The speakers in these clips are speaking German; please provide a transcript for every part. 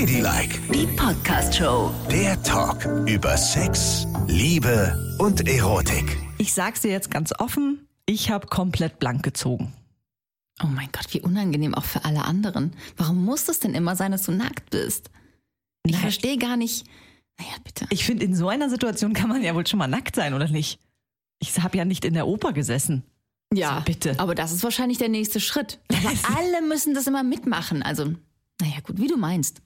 Ladylike, Die Podcast-Show. der Talk über Sex, Liebe und Erotik. Ich sag's dir jetzt ganz offen, ich habe komplett blank gezogen. Oh mein Gott, wie unangenehm auch für alle anderen. Warum muss es denn immer sein, dass du nackt bist? Ich Nein. verstehe gar nicht. Naja, bitte. Ich finde, in so einer Situation kann man ja wohl schon mal nackt sein, oder nicht? Ich habe ja nicht in der Oper gesessen. Ja, So, bitte. Aber das ist wahrscheinlich der nächste Schritt. Aber alle müssen das immer mitmachen. Also, naja, gut, wie du meinst.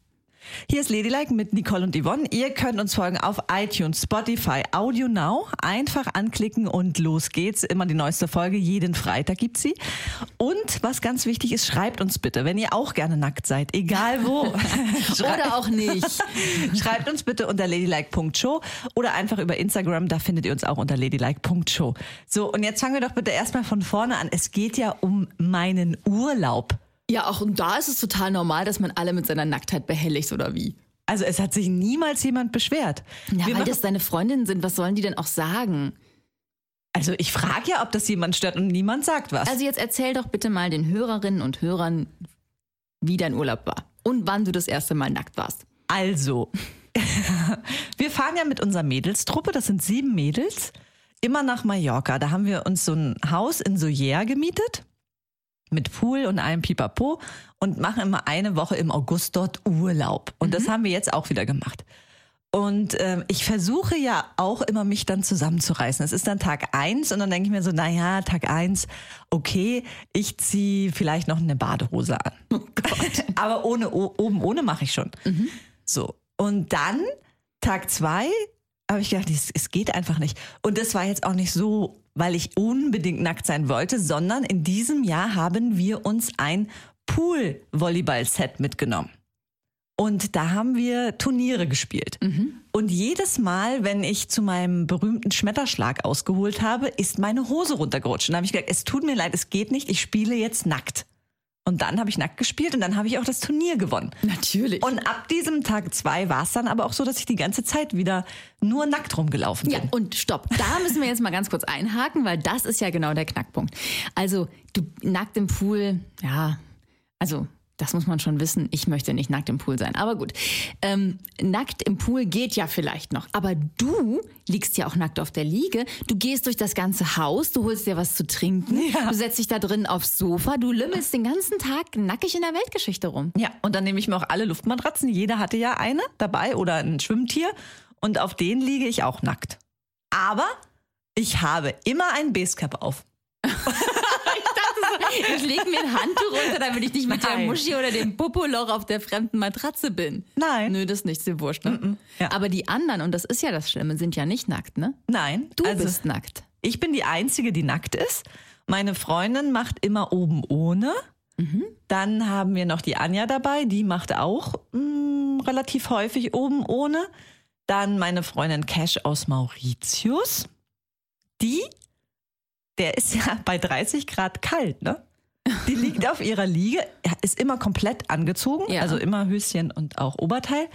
Hier ist Ladylike mit Nicole und Yvonne. Ihr könnt uns folgen auf iTunes, Spotify, Audio Now. Einfach anklicken und los geht's. Immer die neueste Folge. Jeden Freitag gibt's sie. Und was ganz wichtig ist, schreibt uns bitte, wenn ihr auch gerne nackt seid. Egal wo. Oder auch nicht. Schreibt uns bitte unter ladylike.show oder einfach über Instagram, da findet ihr uns auch unter ladylike.show. So, und jetzt fangen wir doch bitte erstmal von vorne an. Es geht ja um meinen Urlaub. Ja, auch und da ist es total normal, dass man alle mit seiner Nacktheit behelligt, oder wie? Also es hat sich niemals jemand beschwert. Ja, Wir weil das deine Freundinnen sind, was sollen die denn auch sagen? also ich frage ja, ob das jemand stört und niemand sagt was. Also jetzt erzähl doch bitte mal den Hörerinnen und Hörern, wie dein Urlaub war und wann du das erste Mal nackt warst. Also, wir fahren ja mit unserer Mädelstruppe, das sind sieben Mädels, immer nach Mallorca. Da haben wir uns so ein Haus in Soyer gemietet, mit Pool und allem Pipapo und machen immer eine Woche im August dort Urlaub. Und das haben wir jetzt auch wieder gemacht. Und ähm, ich versuche ja auch immer, mich dann zusammenzureißen. Es ist dann Tag eins und dann denke ich mir so, na ja, Tag eins, okay, ich ziehe vielleicht noch eine Badehose an. Aber ohne, o- oben ohne mache ich schon. So. Und dann, Tag zwei, habe ich gedacht, es, es geht einfach nicht. Und das war jetzt auch nicht so, weil ich unbedingt nackt sein wollte, sondern in diesem Jahr haben wir uns ein Pool-Volleyball-Set mitgenommen. Und da haben wir Turniere gespielt. Und jedes Mal, wenn ich zu meinem berühmten Schmetterschlag ausgeholt habe, ist meine Hose runtergerutscht. Und da habe ich gesagt, es tut mir leid, es geht nicht, ich spiele jetzt nackt. Und dann habe ich nackt gespielt und dann habe ich auch das Turnier gewonnen. Natürlich. Und ab diesem Tag zwei war es dann aber auch so, dass ich die ganze Zeit wieder nur nackt rumgelaufen bin. Ja, und stopp. Da müssen wir jetzt mal ganz kurz einhaken, weil das ist ja genau der Knackpunkt. Also, du nackt im Pool, ja, also. Das muss man schon wissen. Ich möchte nicht nackt im Pool sein. Aber gut. Ähm, nackt im Pool geht ja vielleicht noch. Aber du liegst ja auch nackt auf der Liege. Du gehst durch das ganze Haus. Du holst dir was zu trinken. Ja. Du setzt dich da drin aufs Sofa. Du lümmelst den ganzen Tag nackig in der Weltgeschichte rum. Ja, und dann nehme ich mir auch alle Luftmatratzen. Jeder hatte ja eine dabei oder ein Schwimmtier. Und auf den liege ich auch nackt. Aber ich habe immer ein Basecap auf. Ich lege mir ein Handtuch runter, damit ich nicht mit der Nein. Muschi oder dem Popoloch auf der fremden Matratze bin. Nein. Nö, das ist nicht, dir wurscht, ne? Ja. Aber die anderen, und das ist ja das Schlimme, sind ja nicht nackt, ne? Nein. Du also bist nackt. Ich bin die Einzige, die nackt ist. Meine Freundin macht immer oben ohne. Dann haben wir noch die Anja dabei, die macht auch mh, relativ häufig oben ohne. Dann meine Freundin Cash aus Mauritius. Die, der ist ja bei 30 Grad kalt, ne? Die liegt auf ihrer Liege, ist immer komplett angezogen, Ja. also immer Höschen und auch Oberteil.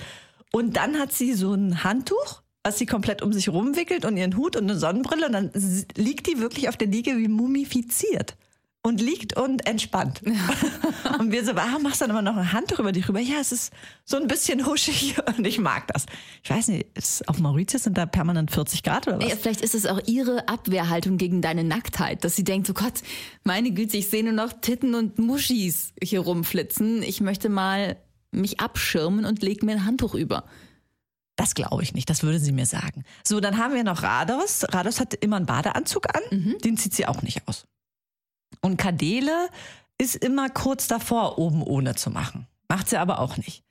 Und dann hat sie so ein Handtuch, was sie komplett um sich rumwickelt und ihren Hut und eine Sonnenbrille und dann liegt die wirklich auf der Liege wie mumifiziert und liegt und entspannt. und wir so, warum machst du dann immer noch ein Handtuch über dich rüber? Ja, es ist so ein bisschen huschig und ich mag das. Ich weiß nicht, ist auf Mauritius sind da permanent 40 Grad oder was? Ja, vielleicht ist es auch ihre Abwehrhaltung gegen deine Nacktheit, dass sie denkt, oh Gott, meine Güte, ich sehe nur noch Titten und Muschis hier rumflitzen. Ich möchte mal mich abschirmen und leg mir ein Handtuch über. Das glaube ich nicht, das würde sie mir sagen. So, dann haben wir noch Rados. Rados hat immer einen Badeanzug an, den zieht sie auch nicht aus. Und Kadele ist immer kurz davor, oben ohne zu machen. Macht sie aber auch nicht.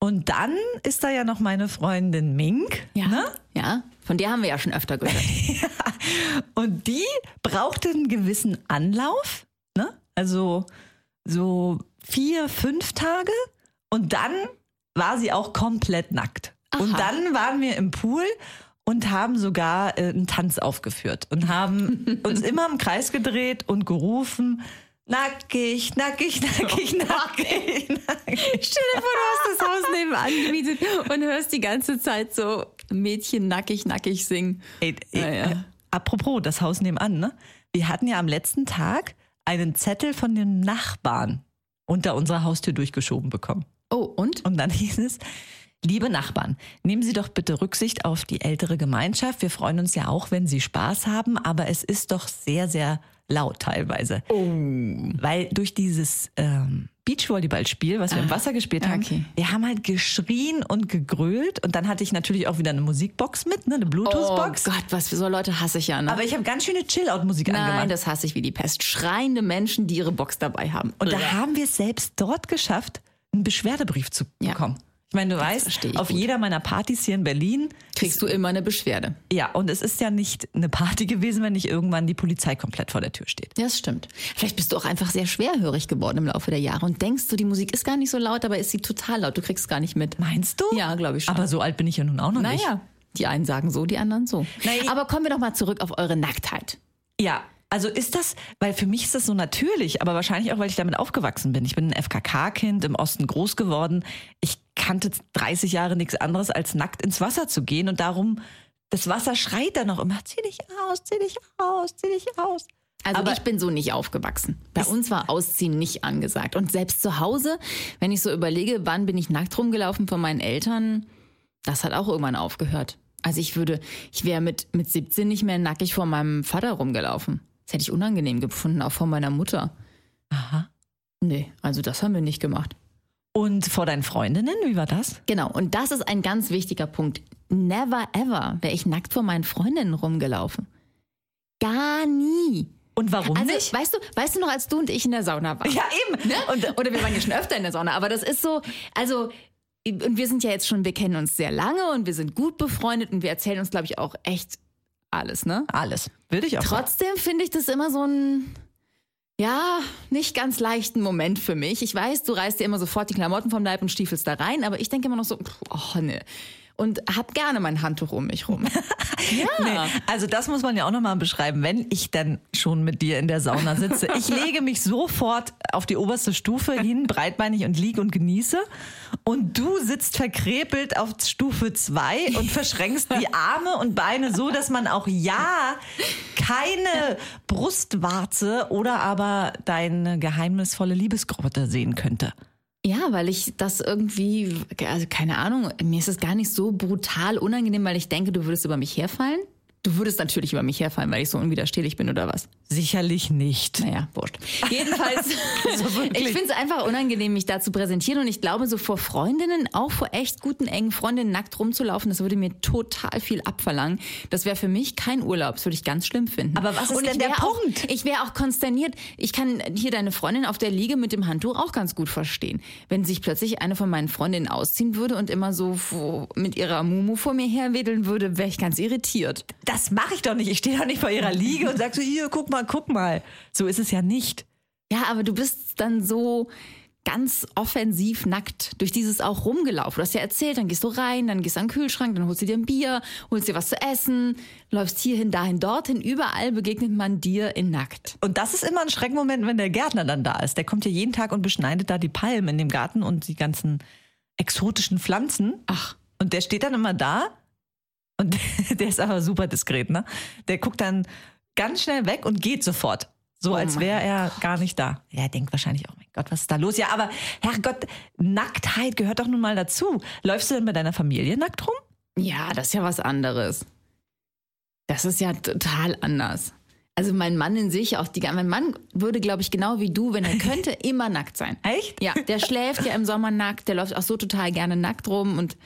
Und dann ist da ja noch meine Freundin Mink. Ne? Ja, von der haben wir ja schon öfter gehört. Und die brauchte einen gewissen Anlauf. Ne? Also so vier, fünf Tage. Und dann war sie auch komplett nackt. Und dann waren wir im Pool und haben sogar äh, einen Tanz aufgeführt und haben uns immer im Kreis gedreht und gerufen, nackig, nackig, nackig, nackig, nackig. Stell dir vor, du hast das Haus nebenan gemietet und hörst die ganze Zeit so Mädchen nackig, nackig singen. Ey, ey, Ja, ja. äh, apropos, das Haus nebenan, ne? Wir hatten ja am letzten Tag einen Zettel von den Nachbarn unter unserer Haustür durchgeschoben bekommen. Oh, und? Und dann hieß es, liebe Nachbarn, nehmen Sie doch bitte Rücksicht auf die ältere Gemeinschaft. Wir freuen uns ja auch, wenn Sie Spaß haben, aber es ist doch sehr, sehr laut teilweise. Oh. Weil durch dieses ähm, Beachvolleyballspiel, was wir im Wasser gespielt haben, okay. wir haben halt geschrien und gegrölt und dann hatte ich natürlich auch wieder eine Musikbox mit, ne, eine Oh Bluetooth-Box. Gott, was für so Leute hasse ich ja, ne? aber ich habe ganz schöne Chill-Out-Musik Nein, angemacht. das hasse ich wie die Pest. Schreiende Menschen, die ihre Box dabei haben. Und da haben wir es selbst dort geschafft, einen Beschwerdebrief zu Ja. Ich meine, du weißt, verstehe ich auf gut. jeder meiner Partys hier in Berlin kriegst du immer eine Beschwerde. Ja, und es ist ja nicht eine Party gewesen, wenn nicht irgendwann die Polizei komplett vor der Tür steht. Ja, das stimmt. Vielleicht bist du auch einfach sehr schwerhörig geworden im Laufe der Jahre und denkst du, die Musik ist gar nicht so laut, aber ist sie total laut. Du kriegst gar nicht mit. Meinst du? Ja, glaube ich schon. Aber so alt bin ich ja nun auch noch nicht. Naja, die einen sagen so, die anderen so. Naja. Aber kommen wir doch mal zurück auf eure Nacktheit. Ja, also ist das, weil für mich ist das so natürlich, aber wahrscheinlich auch, weil ich damit aufgewachsen bin. Ich bin ein FKK-Kind, im Osten groß geworden. Ich kannte 30 Jahre nichts anderes, als nackt ins Wasser zu gehen und darum, das Wasser schreit dann noch immer, zieh dich aus, zieh dich aus, zieh dich aus. Also Aber- ich bin so nicht aufgewachsen. Bei uns war Ausziehen nicht angesagt. Und selbst zu Hause, wenn ich so überlege, wann bin ich nackt rumgelaufen von meinen Eltern, das hat auch irgendwann aufgehört. Also ich würde, ich wäre mit, mit 17 nicht mehr nackig vor meinem Vater rumgelaufen. Das hätte ich unangenehm gefunden, auch vor meiner Mutter. Aha. Nee, also das haben wir nicht gemacht. Und vor deinen Freundinnen, wie war das? Genau, und das ist ein ganz wichtiger Punkt. Never ever wäre ich nackt vor meinen Freundinnen rumgelaufen. Gar nie. Und warum Also, nicht? weißt du, weißt du noch, als du und ich in der Sauna waren? Ja, eben. Ne? Und, Oder wir waren ja schon öfter in der Sauna, aber das ist so, also, und wir sind ja jetzt schon, wir kennen uns sehr lange und wir sind gut befreundet und wir erzählen uns, glaube ich, auch echt alles, ne? alles. Würde ich auch. Trotzdem finde ich das immer so ein, ja, nicht ganz leichten Moment für mich. Ich weiß, du reißt dir immer sofort die Klamotten vom Leib und stiefelst da rein, aber ich denke immer noch so, oh ne. Und hab gerne mein Handtuch um mich rum. ja. Nee, also das muss man ja auch nochmal beschreiben, wenn ich dann schon mit dir in der Sauna sitze. Ich lege mich sofort auf die oberste Stufe hin, breitbeinig und lieg und genieße. Und du sitzt verkrepelt auf Stufe 2 und verschränkst die Arme und Beine so, dass man auch ja keine Brustwarze oder aber deine geheimnisvolle Liebesgrotte sehen könnte. Ja, weil ich das irgendwie, also keine Ahnung, mir ist es gar nicht so brutal unangenehm, weil ich denke, du würdest über mich herfallen. Du würdest natürlich über mich herfallen, weil ich so unwiderstehlich bin oder was? Sicherlich nicht. Naja, wurscht. Jedenfalls, wirklich. ich finde es einfach unangenehm, mich da zu präsentieren und ich glaube, so vor Freundinnen, auch vor echt guten, engen Freundinnen nackt rumzulaufen, das würde mir total viel abverlangen. Das wäre für mich kein Urlaub, das würde ich ganz schlimm finden. Aber was ist und denn der auch, Punkt? Ich wäre auch konsterniert. Ich kann hier deine Freundin auf der Liege mit dem Handtuch auch ganz gut verstehen. Wenn sich plötzlich eine von meinen Freundinnen ausziehen würde und immer so mit ihrer Mumu vor mir herwedeln würde, wäre ich ganz irritiert. Das mache ich doch nicht. Ich stehe doch nicht vor ihrer Liege und sag so, hier, guck mal, guck mal. So ist es ja nicht. Ja, aber du bist dann so ganz offensiv nackt durch dieses auch rumgelaufen. Du hast ja erzählt, dann gehst du rein, dann gehst du an den Kühlschrank, dann holst du dir ein Bier, holst dir was zu essen, läufst hierhin, dahin, dorthin. Überall begegnet man dir in nackt. Und das ist immer ein Schreckmoment, wenn der Gärtner dann da ist. Der kommt ja jeden Tag und beschneidet da die Palmen in dem Garten und die ganzen exotischen Pflanzen. Ach, Und der steht dann immer da und der ist aber super diskret, ne? Der guckt dann ganz schnell weg und geht sofort. So als wäre er gar nicht da. Ja, er denkt wahrscheinlich, oh mein Gott, was ist da los? Ja, aber Herrgott, Nacktheit gehört doch nun mal dazu. Läufst du denn bei deiner Familie nackt rum? ja, das ist ja was anderes. Das ist ja total anders. Also mein Mann in sich, auch die, mein Mann würde, glaube ich, genau wie du, wenn er könnte, immer nackt sein. Echt? Ja, der schläft ja im Sommer nackt, der läuft auch so total gerne nackt rum und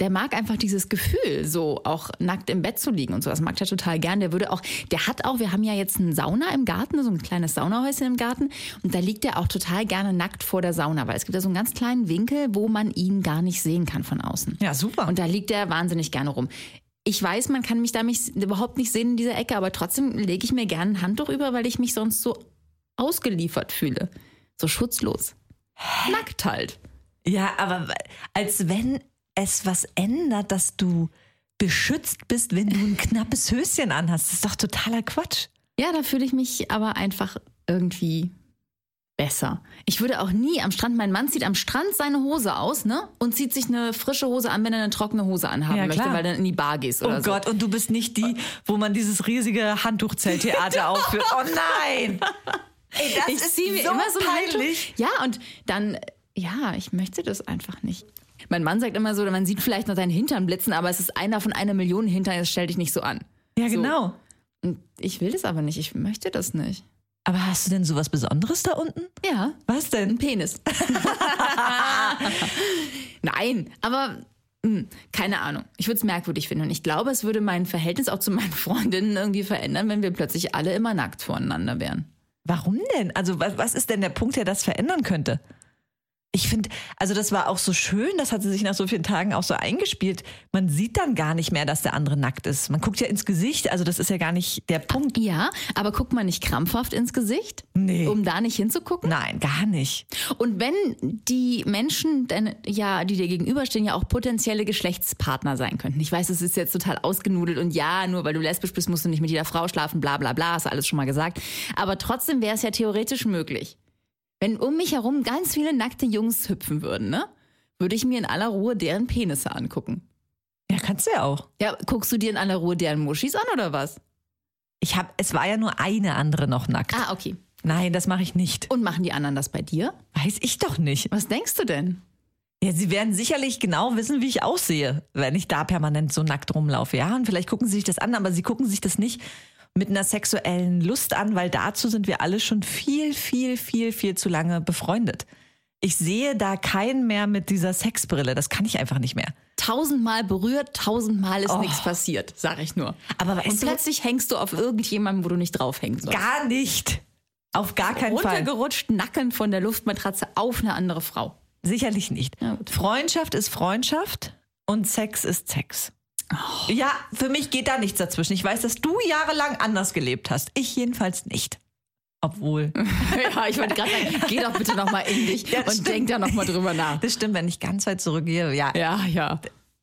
der mag einfach dieses Gefühl, so auch nackt im Bett zu liegen und so. Das mag er total gern. Der würde auch, der hat auch, wir haben ja jetzt eine Sauna im Garten, so ein kleines Saunahäuschen im Garten und da liegt er auch total gerne nackt vor der Sauna, weil es gibt da so einen ganz kleinen Winkel, wo man ihn gar nicht sehen kann von außen. Ja, super. Und da liegt er wahnsinnig gerne rum. Ich weiß, man kann mich da mich überhaupt nicht sehen in dieser Ecke, aber trotzdem lege ich mir gerne ein Handtuch über, weil ich mich sonst so ausgeliefert fühle. So schutzlos. Nackt halt. Ja, aber als wenn es was ändert, dass du beschützt bist, wenn du ein knappes Höschen anhast. Das ist doch totaler Quatsch. Ja, da fühle ich mich aber einfach irgendwie besser. Ich würde auch nie am Strand, mein Mann zieht am Strand seine Hose aus, ne? Und zieht sich eine frische Hose an, wenn er eine trockene Hose anhaben Ja, möchte, weil dann in die Bar gehst oder Oh so. Gott, und du bist nicht die, wo man dieses riesige Handtuchzelttheater aufführt. Oh nein! Ey, das ich ist mir so immer so peinlich. Ja, und dann ja, ich möchte das einfach nicht. Mein Mann sagt immer so, man sieht vielleicht noch deinen Hintern blitzen, aber es ist einer von einer Million Hintern, jetzt stell dich nicht so an. Ja, So. genau. Und ich will das aber nicht, ich möchte das nicht. Aber hast du denn sowas Besonderes da unten? Ja, Was denn? ein Penis. Nein, aber hm, keine Ahnung. Ich würde es merkwürdig finden. Und ich glaube, es würde mein Verhältnis auch zu meinen Freundinnen irgendwie verändern, wenn wir plötzlich alle immer nackt voneinander wären. Warum denn? Also was, was ist denn der Punkt, der das verändern könnte? Ich finde, also das war auch so schön, das hatte sich nach so vielen Tagen auch so eingespielt. Man sieht dann gar nicht mehr, dass der andere nackt ist. Man guckt ja ins Gesicht, also das ist ja gar nicht der Punkt. Ja, aber guckt man nicht krampfhaft ins Gesicht? Nee. Um da nicht hinzugucken? Nein, gar nicht. Und wenn die Menschen, denn, ja, die dir gegenüberstehen, ja auch potenzielle Geschlechtspartner sein könnten. Ich weiß, es ist jetzt total ausgenudelt und ja, nur weil du lesbisch bist, musst du nicht mit jeder Frau schlafen, bla bla bla, hast du alles schon mal gesagt. Aber trotzdem wäre es ja theoretisch möglich. Wenn um mich herum ganz viele nackte Jungs hüpfen würden, ne? Würde ich mir in aller Ruhe deren Penisse angucken. Ja, kannst du ja auch. Ja, guckst du dir in aller Ruhe deren Muschis an oder was? Ich habe, es war ja nur eine andere noch nackt. Ah, okay. Nein, das mache ich nicht. Und machen die anderen das bei dir? Weiß ich doch nicht. Was denkst du denn? Ja, sie werden sicherlich genau wissen, wie ich aussehe, wenn ich da permanent so nackt rumlaufe. Ja, und vielleicht gucken sie sich das an, aber sie gucken sich das nicht mit einer sexuellen Lust an, weil dazu sind wir alle schon viel, viel, viel, viel zu lange befreundet. Ich sehe da keinen mehr mit dieser Sexbrille. Das kann ich einfach nicht mehr. Tausendmal berührt, tausendmal ist nichts passiert, sag ich nur. Aber weißt Und du- plötzlich hängst du auf irgendjemandem, wo du nicht draufhängen sollst. Gar nicht. Auf gar keinen Fall. Runtergerutscht, Nacken von der Luftmatratze auf eine andere Frau. Sicherlich nicht. Freundschaft ist Freundschaft und Sex ist Sex. Ja, für mich geht da nichts dazwischen. Ich weiß, dass du jahrelang anders gelebt hast. Ich jedenfalls nicht. Obwohl. ja, ich wollte gerade sagen, geh doch bitte nochmal in dich Ja, und stimmt. denk da nochmal drüber nach. Das stimmt, wenn ich ganz weit zurückgehe. Ja, Ja, ja.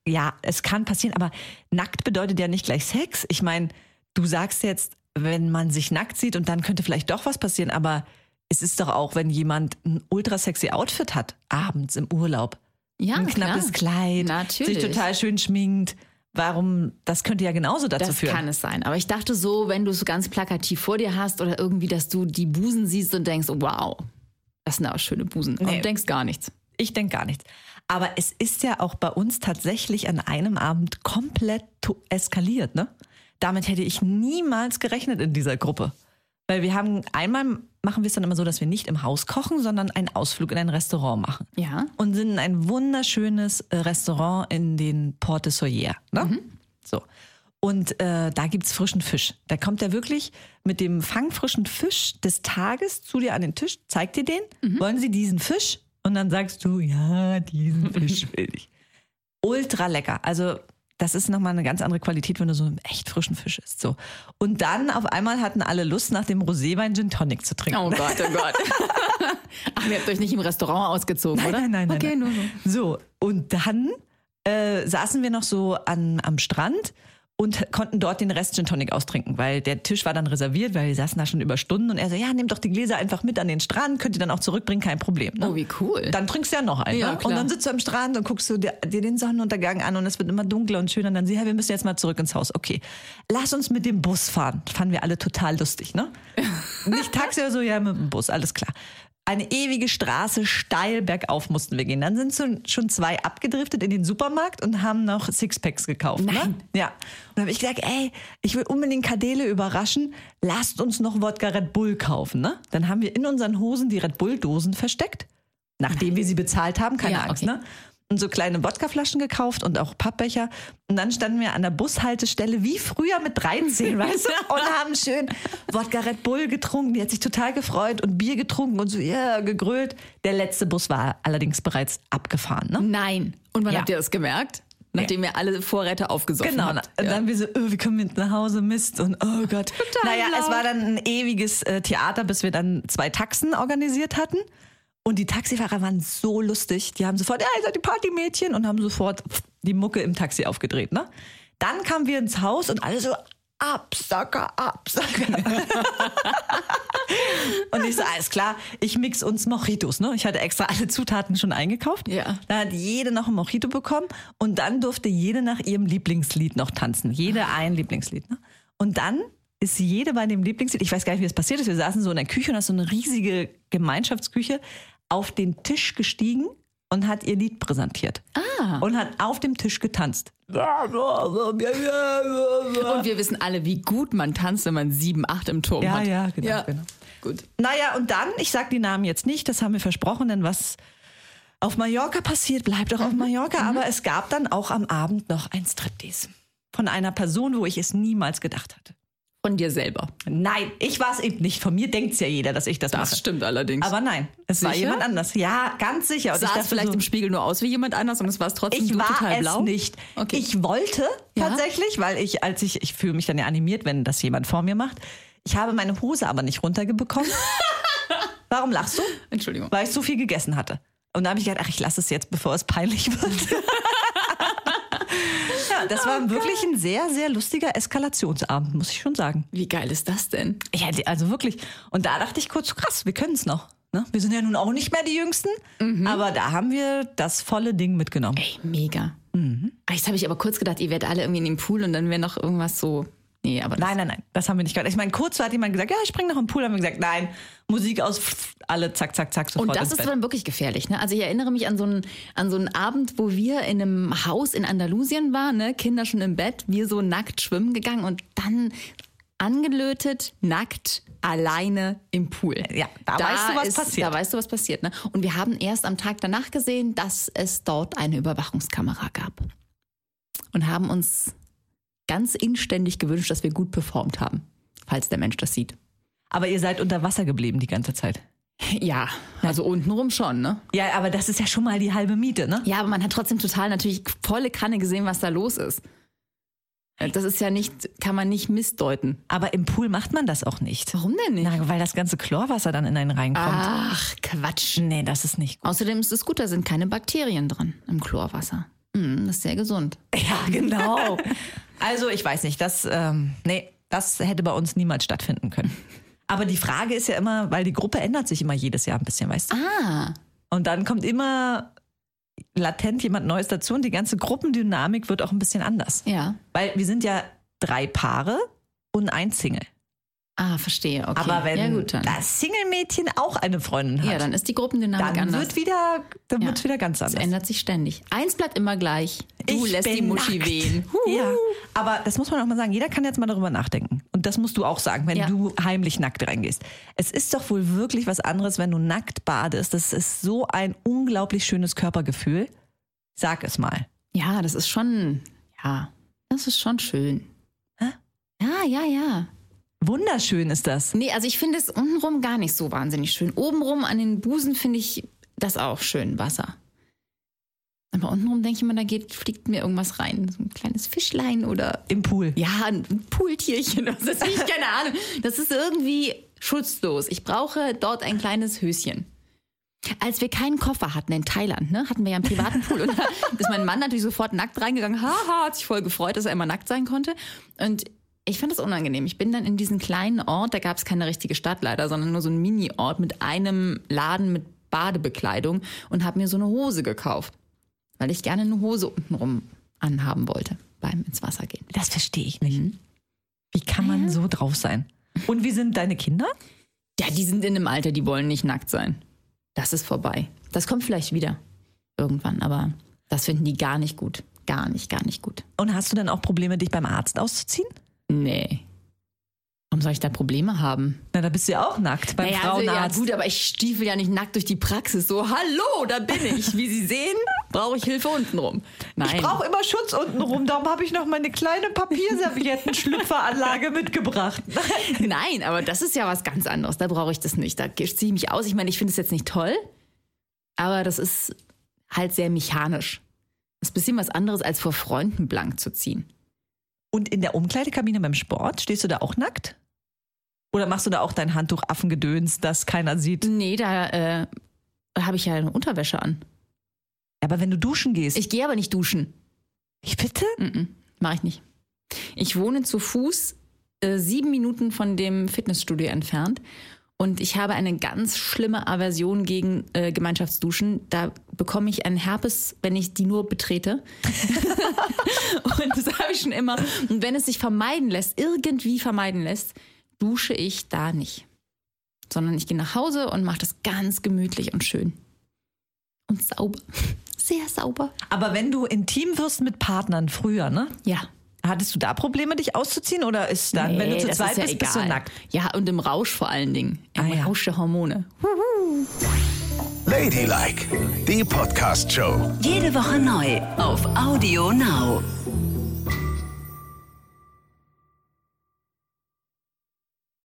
ja, es kann passieren, aber nackt bedeutet ja nicht gleich Sex. Ich meine, du sagst jetzt, wenn man sich nackt sieht und dann könnte vielleicht doch was passieren, aber es ist doch auch, wenn jemand ein ultra sexy Outfit hat, abends im Urlaub. Ja, ein knappes klar. Kleid, Natürlich. sich total schön schminkt. Warum, das könnte ja genauso dazu Das führen. kann es sein. Aber ich dachte so, wenn du es so ganz plakativ vor dir hast oder irgendwie, dass du die Busen siehst und denkst, wow, das sind aber schöne Busen. Nee. Und denkst gar nichts. Ich denke gar nichts. Aber es ist ja auch bei uns tatsächlich an einem Abend komplett eskaliert, ne? Damit hätte ich niemals gerechnet in dieser Gruppe. Weil wir haben, einmal machen wir es dann immer so, dass wir nicht im Haus kochen, sondern einen Ausflug in ein Restaurant machen. Ja. Und sind in ein wunderschönes äh, Restaurant in den Port de Soyer. Ne? So. Und äh, da gibt's frischen Fisch. Da kommt er wirklich mit dem fangfrischen Fisch des Tages zu dir an den Tisch, zeigt dir den. Wollen Sie diesen Fisch? Und dann sagst du, ja, diesen Fisch will ich. Ultra lecker. Also das ist nochmal eine ganz andere Qualität, wenn du so einen echt frischen Fisch isst. So. Und dann auf einmal hatten alle Lust, nach dem Roséwein Gin Tonic zu trinken. Oh Gott, oh Gott. Ach, ihr habt euch nicht im Restaurant ausgezogen, oder? Nein, nein, nein. Okay, nein. nur so. So, und dann äh, saßen wir noch so an, am Strand und konnten dort den Rest Gin Tonic austrinken, weil der Tisch war dann reserviert, weil wir saßen da schon über Stunden und er so, ja, nehmt doch die Gläser einfach mit an den Strand, könnt ihr dann auch zurückbringen, kein Problem. Ne? Oh, wie cool. Dann trinkst du ja noch einen. Ja, ne? klar. Und dann sitzt du am Strand und guckst du dir, dir den Sonnenuntergang an und es wird immer dunkler und schöner. Und dann sie, ja, wir müssen jetzt mal zurück ins Haus. Okay, lass uns mit dem Bus fahren. Fanden wir alle total lustig, ne? Nicht Taxi oder so, ja, mit dem Bus, alles klar. Eine ewige Straße, steil bergauf mussten wir gehen. Dann sind schon zwei abgedriftet in den Supermarkt und haben noch Sixpacks gekauft. Ne? Nein. Ja. Und dann habe ich gesagt, ey, ich will unbedingt Kadele überraschen. Lasst uns noch Wodka Red Bull kaufen. Ne? Dann haben wir in unseren Hosen die Red Bull-Dosen versteckt. Nachdem wir sie bezahlt haben, keine Ja, Angst, okay. ne? Und so kleine Wodkaflaschen gekauft und auch Pappbecher. Und dann standen wir an der Bushaltestelle wie früher mit 13, weißt du? Und haben schön Wodka Red Bull getrunken. Die hat sich total gefreut und Bier getrunken und so, ja, gegrölt. Der letzte Bus war allerdings bereits abgefahren, ne? Nein. Und wann Ja. habt ihr das gemerkt? Nachdem ihr alle Vorräte aufgesoffen Genau, habt. und Ja. dann wir so, oh, wie kommen wir jetzt nach Hause, Mist und oh Gott. Total naja, es laut. war dann ein ewiges äh, Theater, bis wir dann zwei Taxen organisiert hatten. Und die Taxifahrer waren so lustig. Die haben sofort, ja, ihr seid die Partymädchen und haben sofort die Mucke im Taxi aufgedreht. Ne? Dann kamen wir ins Haus und alle so, Absacker, Absacker. und ich so, alles klar, ich mix uns Mojitos. Ne? Ich hatte extra alle Zutaten schon eingekauft. Ja. Da hat jede noch ein Mojito bekommen und dann durfte jede nach ihrem Lieblingslied noch tanzen. Jede ein Lieblingslied. Ne? Und dann ist jede bei dem Lieblingslied, ich weiß gar nicht, wie das passiert ist, wir saßen so in der Küche und das ist so eine riesige Gemeinschaftsküche. Auf den Tisch gestiegen und hat ihr Lied präsentiert. Ah. Und hat auf dem Tisch getanzt. Und wir wissen alle, wie gut man tanzt, wenn man sieben, acht im Turm Ja, hat. ja, genau, genau. Gut. Naja, und dann, ich sag die Namen jetzt nicht, das haben wir versprochen, denn was auf Mallorca passiert, bleibt auch auf Mallorca. Aber es gab dann auch am Abend noch ein Striptease. Von einer Person, wo ich es niemals gedacht hatte. Von dir selber. Nein, ich war es eben nicht. Von mir denkt ja jeder, dass ich das, Das mache. stimmt allerdings. Aber nein, es war Sicher? jemand anders. Ja, ganz sicher. Und sah ich es vielleicht so, im Spiegel nur aus wie jemand anders und es war es trotzdem ich du war total es blau? nicht. Okay. Ich wollte Ja? tatsächlich, weil ich, als ich, ich fühle mich dann ja animiert, wenn das jemand vor mir macht. Ich habe meine Hose aber nicht runterbekommen. Warum lachst du? Entschuldigung. Weil ich so viel gegessen hatte. Und da habe ich gedacht, ach, ich lasse es jetzt, bevor es peinlich wird. ja, das war wirklich ein sehr, sehr lustiger Eskalationsabend, muss ich schon sagen. Wie geil ist das denn? Ja, also wirklich. Und da dachte ich kurz, krass, wir können es noch. Ne? Wir sind ja nun auch nicht mehr die Jüngsten, aber da haben wir das volle Ding mitgenommen. Ey, mega. Mhm. Ah, Jetzt habe ich aber kurz gedacht, ihr werdet alle irgendwie in den Pool und dann wäre noch irgendwas so. Nee, aber Nein, nein, nein, das haben wir nicht gehört. Ich meine, kurz hat jemand gesagt, ja, ich spring noch im Pool. Haben wir gesagt, nein, Musik aus, pff, alle zack, zack, zack, sofort Und das ist dann wirklich gefährlich. Ne? Also ich erinnere mich an so, einen, an so einen Abend, wo wir in einem Haus in Andalusien waren, ne? Kinder schon im Bett, wir so nackt schwimmen gegangen und dann angelötet, nackt, alleine im Pool. Ja, da weißt du, was passiert. Da weißt du, was passiert. Ne? Und wir haben erst am Tag danach gesehen, dass es dort eine Überwachungskamera gab. Und haben uns ganz inständig gewünscht, dass wir gut performt haben, falls der Mensch das sieht. Aber ihr seid unter Wasser geblieben die ganze Zeit. Ja, also untenrum schon, ne? Ja, aber das ist ja schon mal die halbe Miete, ne? Ja, aber man hat trotzdem total natürlich volle Kanne gesehen, was da los ist. Das ist ja nicht, kann man nicht missdeuten. Aber im Pool macht man das auch nicht. Warum denn nicht? Na, weil das ganze Chlorwasser dann in einen reinkommt. Ach, Quatsch. Nee, das ist nicht gut. Außerdem ist es gut, da sind keine Bakterien drin im Chlorwasser. Mm, das ist sehr gesund. Ja, genau. also, ich weiß nicht, das, ähm, nee, das hätte bei uns niemals stattfinden können. Aber die Frage ist ja immer, weil die Gruppe ändert sich immer jedes Jahr ein bisschen, weißt du? Ah, Und dann kommt immer latent jemand Neues dazu und die ganze Gruppendynamik wird auch ein bisschen anders. ja. Weil wir sind ja drei Paare und ein Single. Ah, verstehe. Okay. Aber wenn ja, gut, das Single-Mädchen auch eine Freundin hat, ja, dann ist die Gruppendynamik dann anders. wird wieder, dann Ja. wird's wieder ganz anders. ändert sich ständig. Eins bleibt immer gleich. Du Ich lässt die Muschi nackt. wehen. Ja, aber das muss man auch mal sagen. Jeder kann jetzt mal darüber nachdenken. Und das musst du auch sagen, wenn Ja. du heimlich nackt reingehst. Es ist doch wohl wirklich was anderes, wenn du nackt badest. Das ist so ein unglaublich schönes Körpergefühl. Sag es mal. Ja, das ist schon, ja, das ist schon schön. Hä? Ja, ja, ja. Wunderschön ist das. Nee, also ich finde es untenrum gar nicht so wahnsinnig schön. Obenrum an den Busen finde ich das auch schön, Wasser. Aber untenrum denke ich immer, da geht, fliegt mir irgendwas rein. So ein kleines Fischlein oder Im Pool. ja, ein Pooltierchen, was weiß ich, keine Ahnung. Das ist irgendwie schutzlos. Ich brauche dort ein kleines Höschen. Als wir keinen Koffer hatten in Thailand, ne, hatten wir ja einen privaten Pool und da ist mein Mann natürlich sofort nackt reingegangen. Haha, hat sich voll gefreut, dass er immer nackt sein konnte. Und ich fand das unangenehm. Ich bin dann in diesen kleinen Ort, da gab es keine richtige Stadt leider, sondern nur so einen Mini-Ort mit einem Laden mit Badebekleidung und habe mir so eine Hose gekauft, weil ich gerne eine Hose untenrum anhaben wollte beim ins Wasser gehen. Das verstehe ich nicht. Wie kann man so drauf sein? Und wie sind deine Kinder? Ja, die sind in einem Alter, die wollen nicht nackt sein. Das ist vorbei. Das kommt vielleicht wieder irgendwann, aber das finden die gar nicht gut. Gar nicht, gar nicht gut. Und hast du denn auch Probleme, dich beim Arzt auszuziehen? Nee. Warum soll ich da Probleme haben? Na, da bist du ja auch nackt beim Naja, also, ja Frauenarzt. gut, aber ich stiefel ja nicht nackt durch die Praxis. So, hallo, da bin ich. Wie Sie sehen, brauche ich Hilfe untenrum. Nein. Ich brauche immer Schutz unten rum, darum habe ich noch meine kleine Papierservietten-Schlüpferanlage mitgebracht. Nein, aber das ist ja was ganz anderes. Da brauche ich das nicht. Da ziehe ich mich aus. Ich meine, ich finde es jetzt nicht toll, aber das ist halt sehr mechanisch. Das ist ein bisschen was anderes, als vor Freunden blank zu ziehen. Und in der Umkleidekabine beim Sport, stehst du da auch nackt? Oder machst du da auch dein Handtuch Affengedöns, das keiner sieht? Nee, da äh, habe ich ja eine Unterwäsche an. Aber wenn du duschen gehst. Ich gehe aber nicht duschen. ich bitte? Mache ich nicht. Ich wohne zu Fuß äh, sieben Minuten von dem Fitnessstudio entfernt. Und ich habe eine ganz schlimme Aversion gegen äh, Gemeinschaftsduschen. Da bekomme ich einen Herpes, wenn ich die nur betrete. und das habe ich schon immer. Und wenn es sich vermeiden lässt, irgendwie vermeiden lässt, dusche ich da nicht. sondern ich gehe nach Hause und mache das ganz gemütlich und schön. Und sauber. Sehr sauber. Aber wenn du intim wirst mit Partnern früher, ne? Ja. Hattest du da Probleme, dich auszuziehen? Oder ist dann, wenn du Nee, zu zweit ja bist, bist du egal. nackt? Ja, und im Rausch vor allen Dingen. Im Ah, ja. Rausch der Hormone. Ladylike, die Podcast-Show. Jede Woche neu auf Audio Now.